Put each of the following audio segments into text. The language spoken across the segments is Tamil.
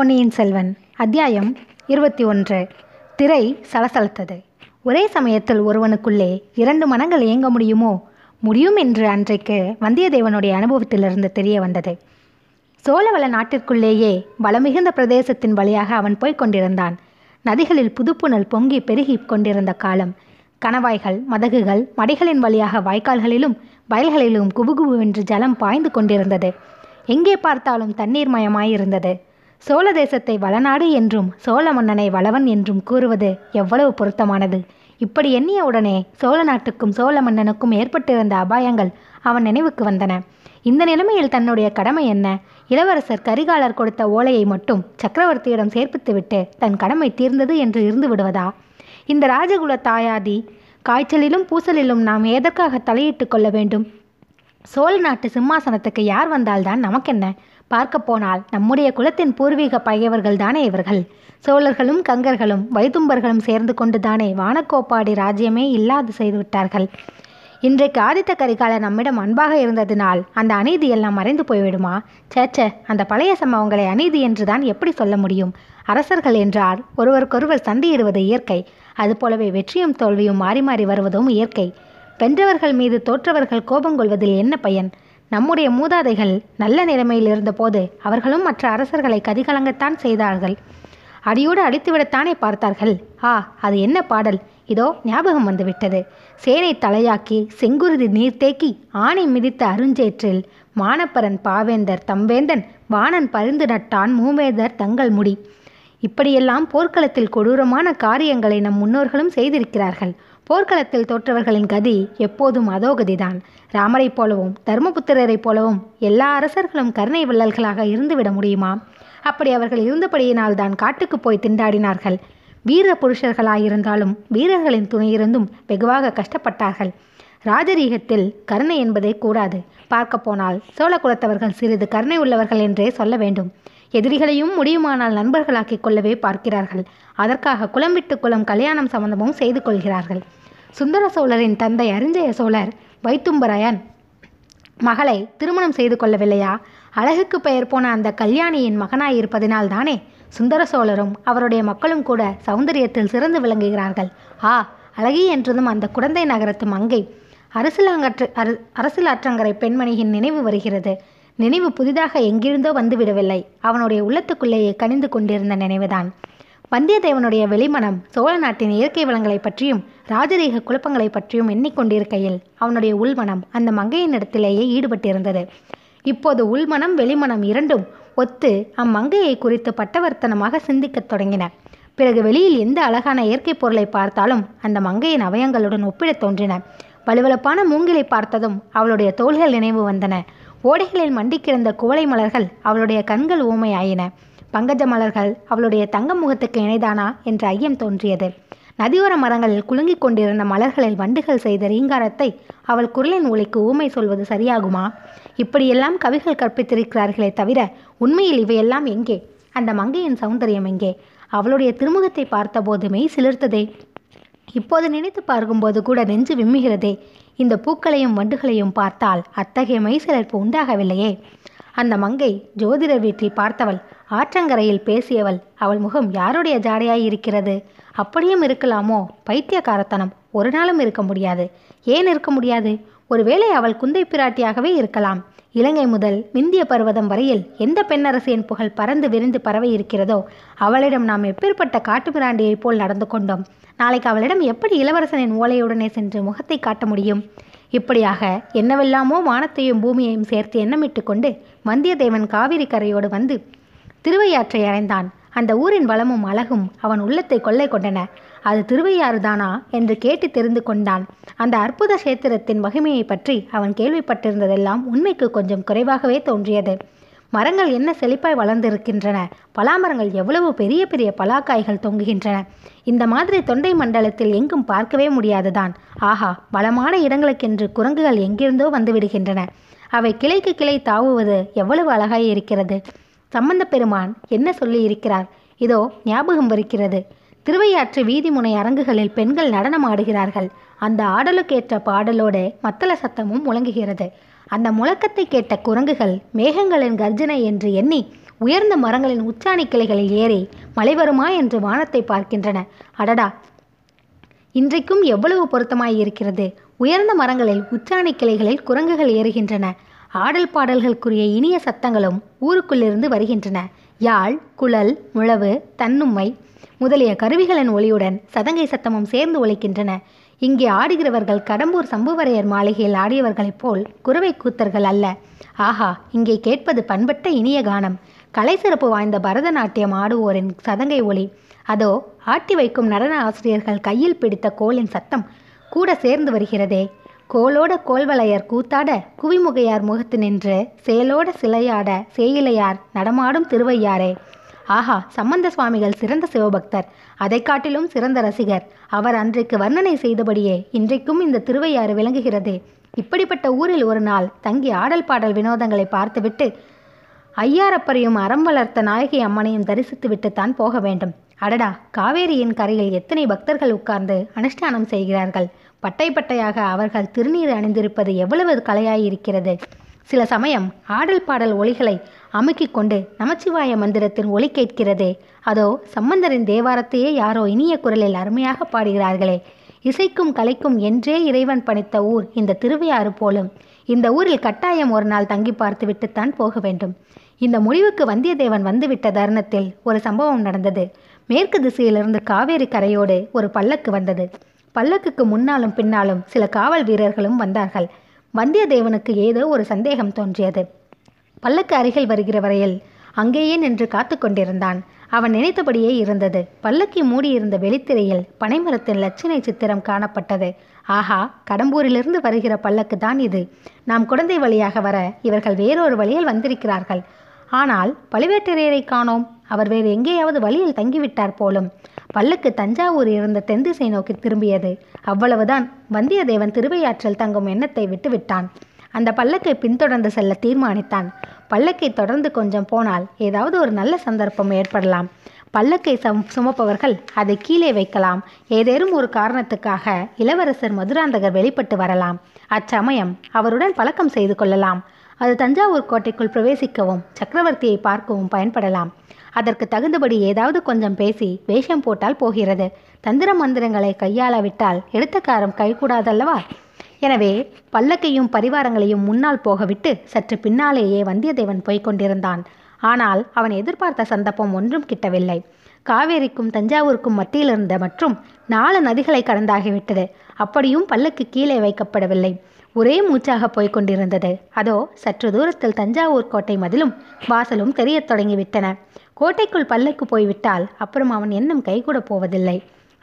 பொன்னியின் செல்வன் அத்தியாயம் இருபத்தி ஒன்று திரை சலசலத்தது ஒரே சமயத்தில் ஒருவனுக்குள்ளே இரண்டு மனங்கள் இயங்க முடியுமோ முடியும் என்று அன்றைக்கு வந்தியத்தேவனுடைய அனுபவத்திலிருந்து தெரிய வந்தது சோழவள நாட்டிற்குள்ளேயே வளமிகுந்த பிரதேசத்தின் வழியாக அவன் போய்க் கொண்டிருந்தான் நதிகளில் புதுப்புணல் பொங்கி பெருகி கொண்டிருந்த காலம் கணவாய்கள் மதகுகள் மடைகளின் வழியாக வாய்க்கால்களிலும் வயல்களிலும் என்று ஜலம் பாய்ந்து கொண்டிருந்தது எங்கே பார்த்தாலும் தண்ணீர் மயமாயிருந்தது சோழ தேசத்தை வளநாடு என்றும் சோழ மன்னனை வளவன் என்றும் கூறுவது எவ்வளவு பொருத்தமானது இப்படி எண்ணிய உடனே சோழ நாட்டுக்கும் சோழ மன்னனுக்கும் ஏற்பட்டிருந்த அபாயங்கள் அவன் நினைவுக்கு வந்தன இந்த நிலைமையில் தன்னுடைய கடமை என்ன இளவரசர் கரிகாலர் கொடுத்த ஓலையை மட்டும் சக்கரவர்த்தியிடம் சேர்ப்பித்துவிட்டு தன் கடமை தீர்ந்தது என்று இருந்து விடுவதா இந்த ராஜகுல தாயாதி காய்ச்சலிலும் பூசலிலும் நாம் எதற்காக தலையிட்டு கொள்ள வேண்டும் சோழ நாட்டு சிம்மாசனத்துக்கு யார் வந்தால்தான் நமக்கென்ன பார்க்க போனால் நம்முடைய குலத்தின் பூர்வீக பகையவர்கள் தானே இவர்கள் சோழர்களும் கங்கர்களும் வைதும்பர்களும் சேர்ந்து கொண்டு தானே வானக்கோப்பாடி ராஜ்யமே இல்லாது செய்துவிட்டார்கள் இன்றைக்கு ஆதித்த கரிகால நம்மிடம் அன்பாக இருந்ததினால் அந்த அநீதி எல்லாம் மறைந்து போய்விடுமா சேச்சே அந்த பழைய சம்பவங்களை அநீதி என்றுதான் எப்படி சொல்ல முடியும் அரசர்கள் என்றால் ஒருவருக்கொருவர் சண்டையிடுவது இயற்கை அதுபோலவே வெற்றியும் தோல்வியும் மாறி மாறி வருவதும் இயற்கை வென்றவர்கள் மீது தோற்றவர்கள் கோபம் கொள்வதில் என்ன பயன் நம்முடைய மூதாதைகள் நல்ல நிலைமையில் இருந்தபோது அவர்களும் மற்ற அரசர்களை கதிகலங்கத்தான் செய்தார்கள் அடியோடு அழித்துவிடத்தானே பார்த்தார்கள் ஆ அது என்ன பாடல் இதோ ஞாபகம் வந்துவிட்டது சேனை தலையாக்கி செங்குருதி நீர்த்தேக்கி ஆணை மிதித்த அருஞ்சேற்றில் மானப்பரன் பாவேந்தர் தம்பேந்தன் வானன் பரிந்து நட்டான் மூவேந்தர் தங்கள் முடி இப்படியெல்லாம் போர்க்களத்தில் கொடூரமான காரியங்களை நம் முன்னோர்களும் செய்திருக்கிறார்கள் போர்க்களத்தில் தோற்றவர்களின் கதி எப்போதும் அதோ கதிதான் ராமரைப் போலவும் தர்மபுத்திரரைப் போலவும் எல்லா அரசர்களும் கருணை வள்ளல்களாக இருந்துவிட முடியுமா அப்படி அவர்கள் இருந்தபடியினால் தான் காட்டுக்கு போய் திண்டாடினார்கள் வீர புருஷர்களாயிருந்தாலும் வீரர்களின் துணையிருந்தும் வெகுவாக கஷ்டப்பட்டார்கள் ராஜரீகத்தில் கருணை என்பதே கூடாது பார்க்க போனால் சோழ குலத்தவர்கள் சிறிது கருணை உள்ளவர்கள் என்றே சொல்ல வேண்டும் எதிரிகளையும் முடியுமானால் நண்பர்களாக்கிக் கொள்ளவே பார்க்கிறார்கள் அதற்காக குலம் விட்டு குலம் கல்யாணம் சம்பந்தமும் செய்து கொள்கிறார்கள் சுந்தர சோழரின் தந்தை அரிஞ்சய சோழர் வைத்தும்பராயன் மகளை திருமணம் செய்து கொள்ளவில்லையா அழகுக்கு பெயர் போன அந்த கல்யாணியின் மகனாய் தானே சுந்தர சோழரும் அவருடைய மக்களும் கூட சௌந்தரியத்தில் சிறந்து விளங்குகிறார்கள் ஆ அழகி என்றதும் அந்த குழந்தை நகரத்து மங்கை அரசியல் அரசியலாற்றங்கரை பெண்மணியின் நினைவு வருகிறது நினைவு புதிதாக எங்கிருந்தோ வந்துவிடவில்லை அவனுடைய உள்ளத்துக்குள்ளேயே கனிந்து கொண்டிருந்த நினைவுதான் வந்தியத்தேவனுடைய வெளிமனம் சோழ நாட்டின் இயற்கை வளங்களை பற்றியும் ராஜரீக குழப்பங்களை பற்றியும் எண்ணிக்கொண்டிருக்கையில் அவனுடைய உள்மனம் அந்த மங்கையின் இடத்திலேயே ஈடுபட்டிருந்தது இப்போது உள்மனம் வெளிமனம் இரண்டும் ஒத்து அம்மங்கையை குறித்து பட்டவர்த்தனமாக சிந்திக்கத் தொடங்கின பிறகு வெளியில் எந்த அழகான இயற்கை பொருளை பார்த்தாலும் அந்த மங்கையின் அவயங்களுடன் ஒப்பிடத் தோன்றின வலுவலப்பான மூங்கிலை பார்த்ததும் அவளுடைய தோள்கள் நினைவு வந்தன ஓடைகளில் மண்டி கிடந்த குவளை மலர்கள் அவளுடைய கண்கள் ஊமையாயின பங்கஜ மலர்கள் அவளுடைய தங்க முகத்துக்கு இணைதானா என்ற ஐயம் தோன்றியது நதியோர மரங்களில் குலுங்கிக் கொண்டிருந்த மலர்களில் வண்டுகள் செய்த ரீங்காரத்தை அவள் குரலின் ஒளிக்கு ஊமை சொல்வது சரியாகுமா இப்படியெல்லாம் கவிகள் கற்பித்திருக்கிறார்களே தவிர உண்மையில் இவையெல்லாம் எங்கே அந்த மங்கையின் சௌந்தரியம் எங்கே அவளுடைய திருமுகத்தை பார்த்தபோது மெய் சிலிர்த்ததே இப்போது நினைத்து பார்க்கும்போது கூட நெஞ்சு விம்முகிறதே இந்த பூக்களையும் வண்டுகளையும் பார்த்தால் அத்தகைய மைசிலர்ப்பு உண்டாகவில்லையே அந்த மங்கை ஜோதிடர் வீட்டில் பார்த்தவள் ஆற்றங்கரையில் பேசியவள் அவள் முகம் யாருடைய ஜாடையாய் இருக்கிறது அப்படியும் இருக்கலாமோ பைத்தியக்காரத்தனம் ஒரு நாளும் இருக்க முடியாது ஏன் இருக்க முடியாது ஒருவேளை அவள் குந்தை பிராட்டியாகவே இருக்கலாம் இலங்கை முதல் விந்திய பர்வதம் வரையில் எந்த பெண்ணரசியின் புகழ் பறந்து விரிந்து பரவி இருக்கிறதோ அவளிடம் நாம் எப்பேற்பட்ட காட்டுமிராண்டியைப் போல் நடந்து கொண்டோம் நாளைக்கு அவளிடம் எப்படி இளவரசனின் ஓலையுடனே சென்று முகத்தை காட்ட முடியும் இப்படியாக என்னவெல்லாமோ வானத்தையும் பூமியையும் சேர்த்து எண்ணமிட்டு கொண்டு வந்தியத்தேவன் காவிரி கரையோடு வந்து திருவையாற்றை அடைந்தான் அந்த ஊரின் வளமும் அழகும் அவன் உள்ளத்தை கொள்ளை கொண்டன அது திருவையாறுதானா என்று கேட்டு தெரிந்து கொண்டான் அந்த அற்புத சேத்திரத்தின் மகிமையை பற்றி அவன் கேள்விப்பட்டிருந்ததெல்லாம் உண்மைக்கு கொஞ்சம் குறைவாகவே தோன்றியது மரங்கள் என்ன செழிப்பாய் வளர்ந்திருக்கின்றன பலாமரங்கள் எவ்வளவு பெரிய பெரிய பலாக்காய்கள் தொங்குகின்றன இந்த மாதிரி தொண்டை மண்டலத்தில் எங்கும் பார்க்கவே முடியாதுதான் ஆஹா பலமான இடங்களுக்கென்று குரங்குகள் எங்கிருந்தோ வந்துவிடுகின்றன அவை கிளைக்கு கிளை தாவுவது எவ்வளவு அழகாய் இருக்கிறது சம்பந்த பெருமான் என்ன சொல்லி இருக்கிறார் இதோ ஞாபகம் வருகிறது திருவையாற்று வீதிமுனை அரங்குகளில் பெண்கள் நடனம் ஆடுகிறார்கள் அந்த ஆடலுக்கேற்ற பாடலோடு மத்தள சத்தமும் முழங்குகிறது அந்த முழக்கத்தை கேட்ட குரங்குகள் மேகங்களின் கர்ஜனை என்று எண்ணி உயர்ந்த மரங்களின் உச்சாணி கிளைகளில் ஏறி மழை வருமா என்று வானத்தை பார்க்கின்றன அடடா இன்றைக்கும் எவ்வளவு பொருத்தமாய் இருக்கிறது உயர்ந்த மரங்களில் உச்சாணி கிளைகளில் குரங்குகள் ஏறுகின்றன ஆடல் பாடல்களுக்குரிய இனிய சத்தங்களும் ஊருக்குள்ளிருந்து வருகின்றன யாழ் குழல் முழவு தன்னுமை முதலிய கருவிகளின் ஒளியுடன் சதங்கை சத்தமும் சேர்ந்து ஒழிக்கின்றன இங்கே ஆடுகிறவர்கள் கடம்பூர் சம்புவரையர் மாளிகையில் ஆடியவர்களைப் போல் குறவை கூத்தர்கள் அல்ல ஆஹா இங்கே கேட்பது பண்பட்ட இனிய கானம் கலை சிறப்பு வாய்ந்த பரதநாட்டியம் ஆடுவோரின் சதங்கை ஒளி அதோ ஆட்டி வைக்கும் நடன ஆசிரியர்கள் கையில் பிடித்த கோலின் சத்தம் கூட சேர்ந்து வருகிறதே கோலோட கோல்வளையர் கூத்தாட குவிமுகையார் முகத்து நின்று சேலோட சிலையாட சேயிலையார் நடமாடும் திருவையாரே ஆஹா சம்பந்த சுவாமிகள் சிறந்த சிவபக்தர் அதை காட்டிலும் சிறந்த ரசிகர் அவர் அன்றைக்கு வர்ணனை செய்தபடியே இன்றைக்கும் இந்த திருவையாறு விளங்குகிறது இப்படிப்பட்ட ஊரில் ஒரு நாள் தங்கி ஆடல் பாடல் வினோதங்களை பார்த்துவிட்டு ஐயாரப்பரையும் அறம் வளர்த்த நாயகி அம்மனையும் தரிசித்துவிட்டுத்தான் போக வேண்டும் அடடா காவேரியின் கரையில் எத்தனை பக்தர்கள் உட்கார்ந்து அனுஷ்டானம் செய்கிறார்கள் பட்டை பட்டையாக அவர்கள் திருநீர் அணிந்திருப்பது எவ்வளவு கலையாயிருக்கிறது சில சமயம் ஆடல் பாடல் ஒளிகளை அமுக்கிக் கொண்டு நமச்சிவாய மந்திரத்தின் ஒளி கேட்கிறதே அதோ சம்பந்தரின் தேவாரத்தையே யாரோ இனிய குரலில் அருமையாக பாடுகிறார்களே இசைக்கும் கலைக்கும் என்றே இறைவன் பணித்த ஊர் இந்த திருவையாறு போலும் இந்த ஊரில் கட்டாயம் ஒரு நாள் தங்கி பார்த்து விட்டுத்தான் போக வேண்டும் இந்த முடிவுக்கு வந்தியத்தேவன் வந்துவிட்ட தருணத்தில் ஒரு சம்பவம் நடந்தது மேற்கு திசையிலிருந்து காவேரி கரையோடு ஒரு பல்லக்கு வந்தது பல்லக்குக்கு முன்னாலும் பின்னாலும் சில காவல் வீரர்களும் வந்தார்கள் வந்தியத்தேவனுக்கு ஏதோ ஒரு சந்தேகம் தோன்றியது பல்லக்கு அருகில் வருகிற வரையில் அங்கேயே நின்று காத்து கொண்டிருந்தான் அவன் நினைத்தபடியே இருந்தது பல்லக்கி மூடியிருந்த வெளித்திரையில் பனைமரத்தின் லட்சணை சித்திரம் காணப்பட்டது ஆஹா கடம்பூரிலிருந்து வருகிற பல்லக்கு தான் இது நாம் குழந்தை வழியாக வர இவர்கள் வேறொரு வழியில் வந்திருக்கிறார்கள் ஆனால் பழுவேட்டரையரை காணோம் அவர் வேறு எங்கேயாவது வழியில் தங்கிவிட்டார் போலும் பல்லுக்கு தஞ்சாவூர் இருந்த தென்திசை நோக்கி திரும்பியது அவ்வளவுதான் வந்தியத்தேவன் திருவையாற்றல் தங்கும் எண்ணத்தை விட்டுவிட்டான் அந்த பல்லக்கை பின்தொடர்ந்து செல்ல தீர்மானித்தான் பல்லக்கை தொடர்ந்து கொஞ்சம் போனால் ஏதாவது ஒரு நல்ல சந்தர்ப்பம் ஏற்படலாம் பல்லக்கை சுமப்பவர்கள் அதை கீழே வைக்கலாம் ஏதேனும் ஒரு காரணத்துக்காக இளவரசர் மதுராந்தகர் வெளிப்பட்டு வரலாம் அச்சமயம் அவருடன் பழக்கம் செய்து கொள்ளலாம் அது தஞ்சாவூர் கோட்டைக்குள் பிரவேசிக்கவும் சக்கரவர்த்தியை பார்க்கவும் பயன்படலாம் அதற்கு தகுந்தபடி ஏதாவது கொஞ்சம் பேசி வேஷம் போட்டால் போகிறது தந்திர மந்திரங்களை கையாளாவிட்டால் எடுத்தக்காரம் கைகூடாதல்லவா எனவே பல்லக்கையும் பரிவாரங்களையும் முன்னால் போகவிட்டு சற்று பின்னாலேயே வந்தியத்தேவன் போய்க் கொண்டிருந்தான் ஆனால் அவன் எதிர்பார்த்த சந்தர்ப்பம் ஒன்றும் கிட்டவில்லை காவேரிக்கும் தஞ்சாவூருக்கும் மத்தியிலிருந்த மற்றும் நாலு நதிகளை கடந்தாகிவிட்டது அப்படியும் பல்லக்கு கீழே வைக்கப்படவில்லை ஒரே மூச்சாக போய்க் கொண்டிருந்தது அதோ சற்று தூரத்தில் தஞ்சாவூர் கோட்டை மதிலும் வாசலும் தெரியத் தொடங்கிவிட்டன கோட்டைக்குள் பல்லைக்கு போய்விட்டால் அப்புறம் அவன் எண்ணம் கைகூட போவதில்லை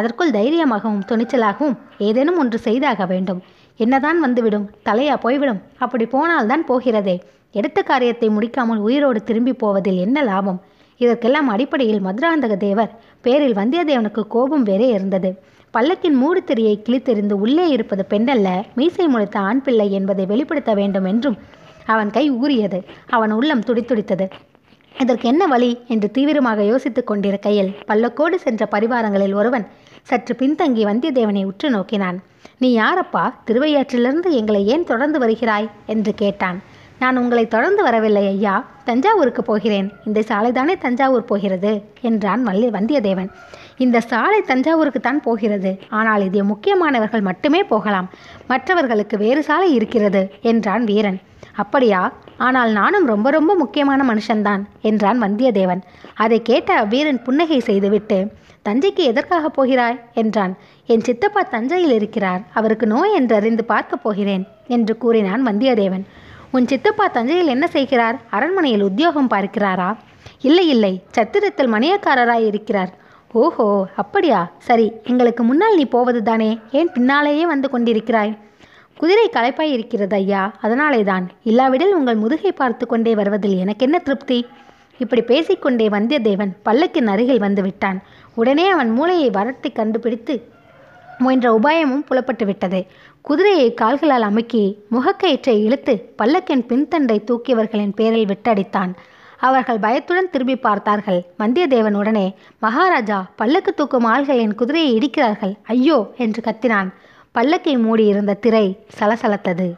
அதற்குள் தைரியமாகவும் துணிச்சலாகவும் ஏதேனும் ஒன்று செய்தாக வேண்டும் என்னதான் வந்துவிடும் தலையா போய்விடும் அப்படி போனால்தான் போகிறதே எடுத்த காரியத்தை முடிக்காமல் உயிரோடு திரும்பி போவதில் என்ன லாபம் இதற்கெல்லாம் அடிப்படையில் மதுராந்தக தேவர் பேரில் வந்தியத்தேவனுக்கு கோபம் வேறே இருந்தது பல்லக்கின் மூடு திரியை கிழித்தெறிந்து உள்ளே இருப்பது பெண்ணல்ல மீசை முளைத்த ஆண் பிள்ளை என்பதை வெளிப்படுத்த வேண்டும் என்றும் அவன் கை ஊறியது அவன் உள்ளம் துடித்துடித்தது இதற்கு என்ன வழி என்று தீவிரமாக யோசித்துக் கொண்டிருக்கையில் பல்லக்கோடு சென்ற பரிவாரங்களில் ஒருவன் சற்று பின்தங்கி வந்தியத்தேவனை உற்று நோக்கினான் நீ யாரப்பா திருவையாற்றிலிருந்து எங்களை ஏன் தொடர்ந்து வருகிறாய் என்று கேட்டான் நான் உங்களை தொடர்ந்து வரவில்லை ஐயா தஞ்சாவூருக்கு போகிறேன் இந்த சாலை தானே தஞ்சாவூர் போகிறது என்றான் வல்லி வந்தியத்தேவன் இந்த சாலை தஞ்சாவூருக்கு தான் போகிறது ஆனால் இது முக்கியமானவர்கள் மட்டுமே போகலாம் மற்றவர்களுக்கு வேறு சாலை இருக்கிறது என்றான் வீரன் அப்படியா ஆனால் நானும் ரொம்ப ரொம்ப முக்கியமான மனுஷன்தான் என்றான் வந்தியத்தேவன் அதை கேட்ட அவ்வீரன் புன்னகை செய்துவிட்டு தஞ்சைக்கு எதற்காக போகிறாய் என்றான் என் சித்தப்பா தஞ்சையில் இருக்கிறார் அவருக்கு நோய் என்று அறிந்து பார்க்கப் போகிறேன் என்று கூறினான் வந்தியத்தேவன் உன் சித்தப்பா தஞ்சையில் என்ன செய்கிறார் அரண்மனையில் உத்தியோகம் பார்க்கிறாரா இல்லை இல்லை சத்திரத்தில் மணியக்காரராய் இருக்கிறார் ஓஹோ அப்படியா சரி எங்களுக்கு முன்னால் நீ போவது தானே ஏன் பின்னாலேயே வந்து கொண்டிருக்கிறாய் குதிரை களைப்பாய் இருக்கிறது ஐயா அதனாலே தான் இல்லாவிடில் உங்கள் முதுகை பார்த்து கொண்டே வருவதில் என்ன திருப்தி இப்படி பேசிக்கொண்டே வந்தியத்தேவன் பல்லக்கின் அருகில் வந்து விட்டான் உடனே அவன் மூளையை வரட்டி கண்டுபிடித்து முயன்ற உபாயமும் புலப்பட்டு விட்டது குதிரையை கால்களால் அமுக்கி முகக்கயிற்றை இழுத்து பல்லக்கின் பின்தண்டை தூக்கியவர்களின் பேரில் விட்டடித்தான் அவர்கள் பயத்துடன் திரும்பி பார்த்தார்கள் வந்தியத்தேவன் உடனே மகாராஜா பல்லக்கு தூக்கும் ஆள்கள் என் குதிரையை இடிக்கிறார்கள் ஐயோ என்று கத்தினான் பல்லக்கை மூடியிருந்த திரை சலசலத்தது